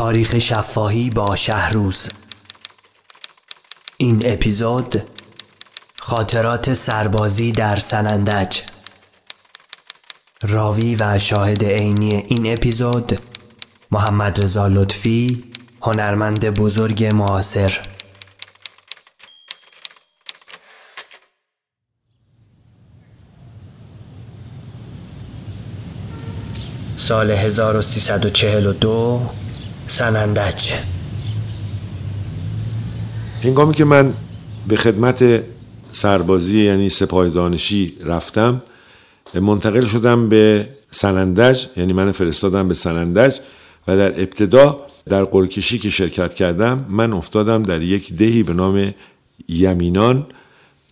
تاریخ شفاهی با شهروز. این اپیزود خاطرات سربازی در سنندج. راوی و شاهد عینی این اپیزود محمد رضا لطفی هنرمند بزرگ معاصر. سال 1342 سنندج هنگامی که من به خدمت سربازی یعنی سپاه دانشی رفتم منتقل شدم به سنندج یعنی من فرستادم به سنندج و در ابتدا در قرکشی که شرکت کردم من افتادم در یک دهی به نام یمینان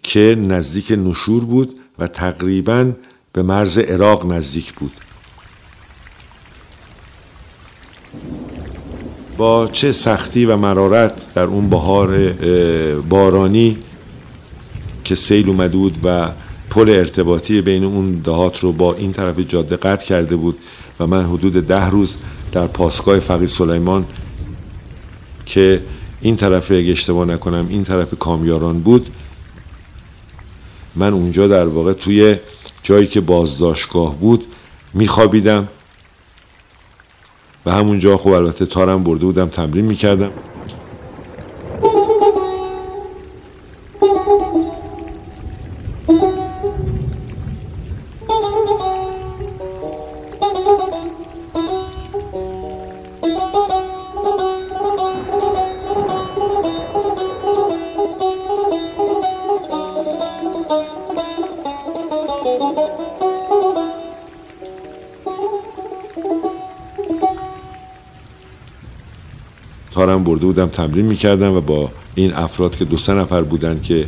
که نزدیک نشور بود و تقریبا به مرز عراق نزدیک بود. با چه سختی و مرارت در اون بهار بارانی که سیل اومده بود و پل ارتباطی بین اون دهات رو با این طرف جاده قطع کرده بود و من حدود ده روز در پاسگاه فقید سلیمان که این طرف اگه اشتباه نکنم این طرف کامیاران بود من اونجا در واقع توی جایی که بازداشتگاه بود میخوابیدم. و همونجا خب البته تارم برده بودم تمرین می‌کردم. تارم برده بودم تمرین می‌کردم و با این افراد که دو سه نفر بودن که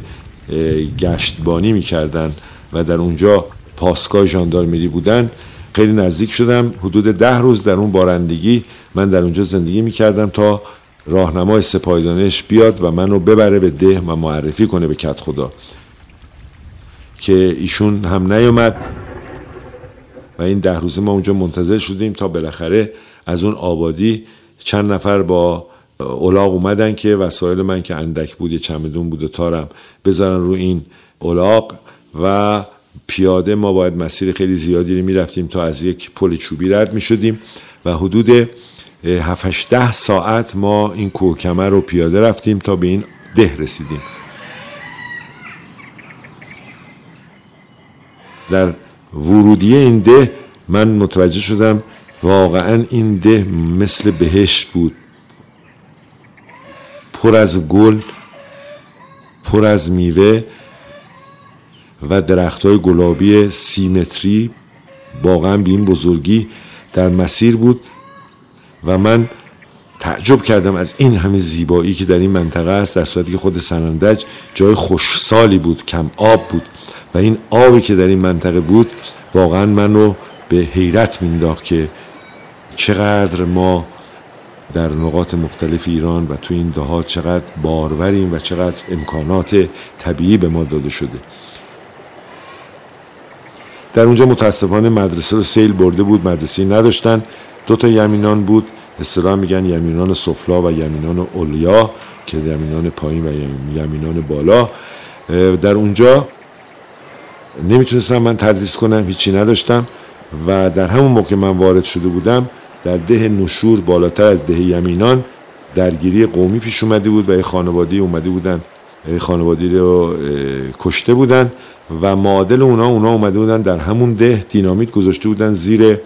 گشتبانی می‌کردن و در اونجا پاسگاه ژاندارمری بودن خیلی نزدیک شدم. حدود ده روز در اون بارندگی من در اونجا زندگی می‌کردم تا راهنمای سپاهدانش بیاد و منو ببره به ده و معرفی کنه به کت خدا. که ایشون هم نیومد. و این ده روزه ما اونجا منتظر شدیم تا بالاخره از اون آبادی چند نفر با اولاغ اومدن که وسایل من که اندک بود یه چمدون بود و تارم بذارن رو این اولاغ و پیاده ما باید مسیر خیلی زیادی رو می‌رفتیم تا از یک پل چوبی رد می‌شدیم و حدود 7 ساعت ما این کوهکمر رو پیاده رفتیم تا به این ده رسیدیم. در ورودیه این ده من متوجه شدم واقعا این ده مثل بهشت بود. پر از گل پر از میوه و درخت های گلابی سی متری واقعا به این بزرگی در مسیر بود و من تعجب کردم از این همه زیبایی که در این منطقه است در صورتی که خود سنندج جای خوشسالی بود کم آب بود و این آبی که در این منطقه بود واقعا من رو به حیرت مینداخت که چقدر ما در نقاط مختلف ایران و تو این دهات چقدر باروریم و چقدر امکانات طبیعی به ما داده شده. در اونجا متاسفانه مدرسه رو سیل برده بود مدرسه نداشتن. دو تا یمینان بود. اصطلاح میگن یمینان سفلا و یمینان اولیا که یمینان پایین و یمینان بالا. در اونجا نمی‌تونستم من تدریس کنم هیچی نداشتم. و در همون موقع من وارد شده بودم در ده نشور بالاتر از ده یمینان درگیری قومی پیش اومده بود و یه خانوادی اومده بودن. خانوادی رو کشته بودن و معادل اونا اونا اومده بودن در همون ده دینامیت گذاشته بودن زیر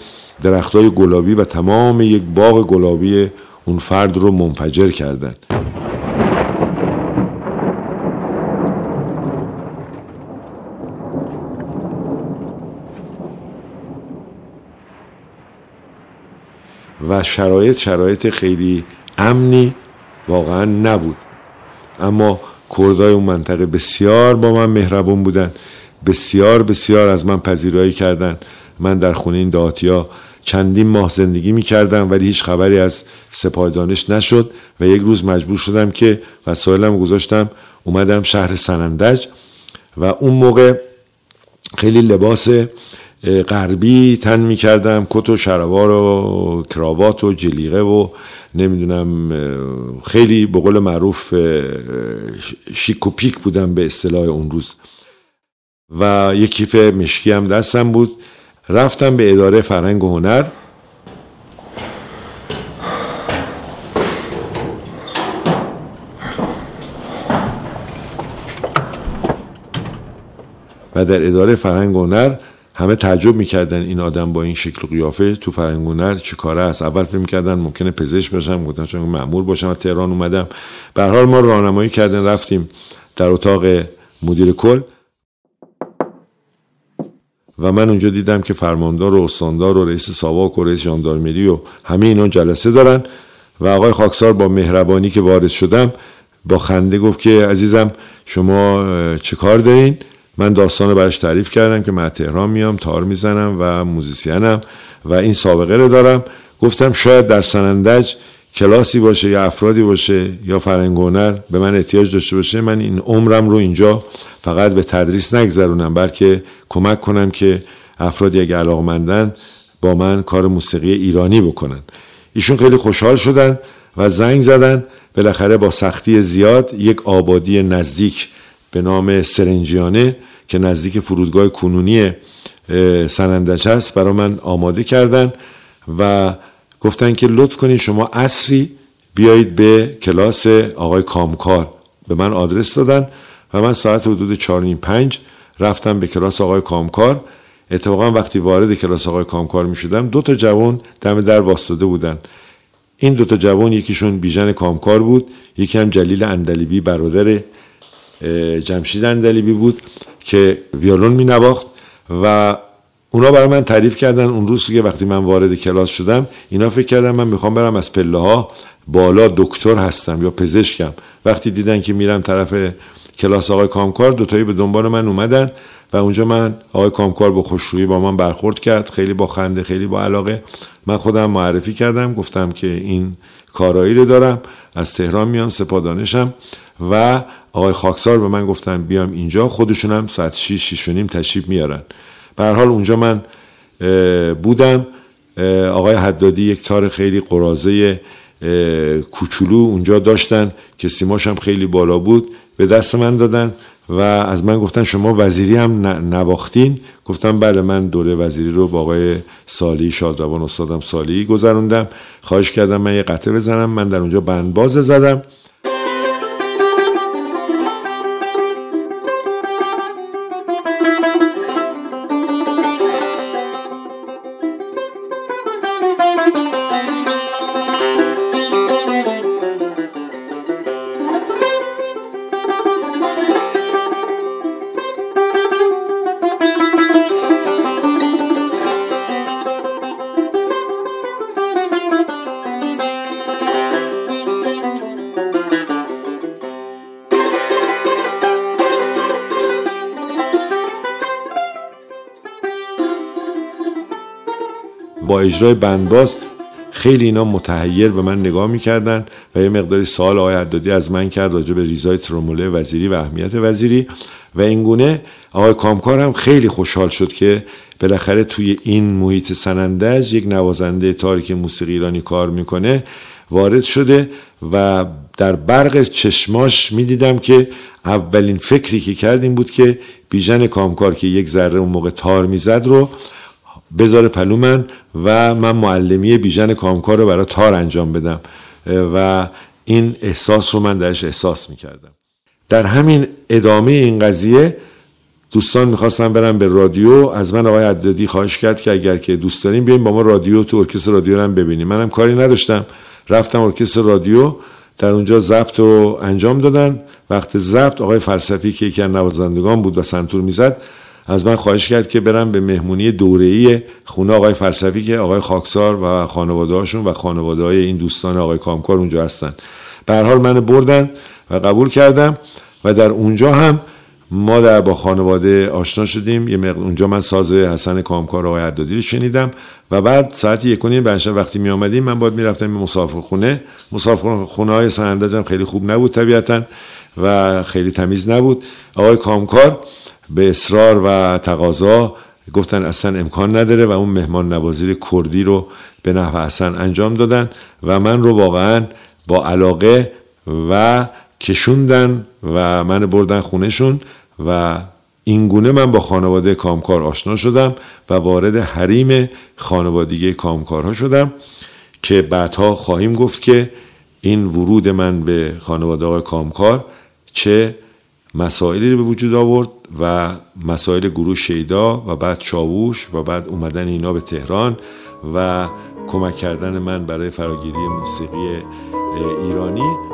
درختای گلابی و تمام یک باغ گلابی اون فرد رو منفجر کردن. و شرایط شرایط خیلی امنی واقعا نبود. اما کردای اون منطقه بسیار با من مهربون بودن بسیار بسیار از من پذیرایی کردن. من در خونه این دهاتیا چندین ماه زندگی می کردم ولی هیچ خبری از سپاه دانش نشد و یک روز مجبور شدم که وسایلم گذاشتم اومدم شهر سنندج و اون موقع خیلی لباس غربی تن می‌کردم کت و شلوار و کراوات و جلیقه و نمی‌دونم خیلی به قول معروف شیک و پیک بودم به اصطلاح اون روز. و یک کیف مشکی هم دستم بود. رفتم به اداره فرهنگ و هنر. و در اداره فرهنگ و هنر همه تعجب می‌کردن این آدم با این شکل و قیافه تو فرهنگ هنر چه کاره است. اول فکر می‌کردن ممکنه پزشک باشم گفتن چون مأمور باشم و تهران اومدم. به حال ما راهنمایی کردن رفتیم در اتاق مدیر کل. و من اونجا دیدم که فرماندار و استاندار و رئیس ساواک و رئیس ژاندارمری و همه اینا جلسه دارن. و آقای خاکسار با مهربانی که وارد شدم با خنده گفت که عزیزم شما چه کار دارین؟ من داستان رو براش تعریف کردم که من تهران میام تار می‌زنم و موزیسینم و این سابقه رو دارم. گفتم شاید در سنندج کلاسی باشه یا افرادی باشه یا فرنگ هنر به من احتیاج داشته باشه من این عمرم رو اینجا فقط به تدریس نگذرونم بلکه کمک کنم که افرادی اگه علاقمندن با من کار موسیقی ایرانی بکنن. ایشون خیلی خوشحال شدن و زنگ زدن. بالاخره با سختی زیاد یک آبادی نزدیک به نام سرنجیانه که نزدیک فرودگاه کنونی سنندج است برای من آماده کردن و گفتن که لطف کنید شما اصری بیایید به کلاس آقای کامکار. به من آدرس دادن و من ساعت حدود 4 پنج رفتم به کلاس آقای کامکار. اتفاقا وقتی وارد کلاس آقای کامکار می شدم دو تا جوان دم در واسطه بودن. این دو تا جوان یکیشون بیژن کامکار بود یکی هم جلیل اندلیبی برادر جمشید اندلیبی بود که ویولون می نواخت و اونا برای من تعریف کردن. اون روز که وقتی من وارد کلاس شدم اینا فکر کردن من می‌خوام برم از پله ها بالا دکتر هستم یا پزشکم. وقتی دیدن که میرم طرف کلاس آقای کامکار دوتایی به دنبال من اومدن و اونجا من آقای کامکار با خوشرویی با من برخورد کرد خیلی با خنده خیلی با علاقه. من خودم معرفی کردم گفتم که این کارایی رو دارم از تهران میام سپادانشم. و آقای خاکسار به من گفتن بیام اینجا خودشونم ساعت 6 6 نیم تشریف میارن. به حال اونجا من بودم. آقای حدادی یک تار خیلی قرازه کوچولو اونجا داشتن که سیماش هم خیلی بالا بود. به دست من دادن و از من گفتن شما وزیری هم نواختین. گفتم بله من دوره وزیری رو با آقای سالی شادروان استادم سالی گذروندم. خواهش کردم من یه قطعه بزنم. من در اونجا بندباز زدم. اجرای بندباز خیلی اینا متحیر به من نگاه می‌کردن و یه مقداری سوال آقای عدادی از من کرد راجع به ریزای تروموله وزیری و اهمیت وزیری و اینگونه آقای کامکار هم خیلی خوشحال شد که بالاخره توی این محیط سنندج یک نوازنده تاریک موسیقی ایرانی کار می‌کنه وارد شده و در برق چشماش می‌دیدم که اولین فکری که کردیم بود که بیژن کامکار که یک ذره اون موقع تار می‌زد رو بذاره پلو من و من معلمی بیژن کامکار رو برای تار انجام بدم. و این احساس رو من درش احساس می‌کردم. در همین ادامه این قضیه دوستان می‌خواستم برم به رادیو. از من آقای عدادی خواهش کرد که اگر که دوست داریم بیایم با ما رادیو تو ارکستر رادیو رو ببینیم. منم کاری نداشتم. رفتم ارکستر رادیو. در اونجا ضبط رو انجام دادن. وقت ضبط آقای فلسفی که یکی از نوازندگان بود و سنتور می‌زد از من خواهش کرد که برم به مهمونی دوره‌ای خونه آقای فلسفی که آقای خاکسار و خانواده هاشون و خانواده های این دوستان آقای کامکار اونجا هستن. به حال من بردن و قبول کردم و در اونجا هم ما در با خانواده آشنا شدیم. یه اونجا من ساز حسن کامکار آقای عدادی رو شنیدم و بعد ساعت یک و نیم وقتی می آمدیم من باید می‌رفتم به مسافر خونه مسافر خونه های سنندجم خیلی خوب نبود طبیعتا و خیلی تمیز نبود. آقای کامکار به اصرار و تقاضا گفتن اصلا امکان نداره و اون مهمان نوازی کردی رو به نحو اصلا انجام دادن و من رو واقعا با علاقه و کشوندن و من بردن خونهشون و اینگونه من با خانواده کامکار آشنا شدم و وارد حریم خانوادگی کامکارها شدم که بعدها خواهیم گفت که این ورود من به خانواده های کامکار چه مسائلی به وجود آورد. و مسائل گروه شیدا و بعد چاووش و بعد اومدن اینا به تهران و کمک کردن من برای فراگیری موسیقی ایرانی.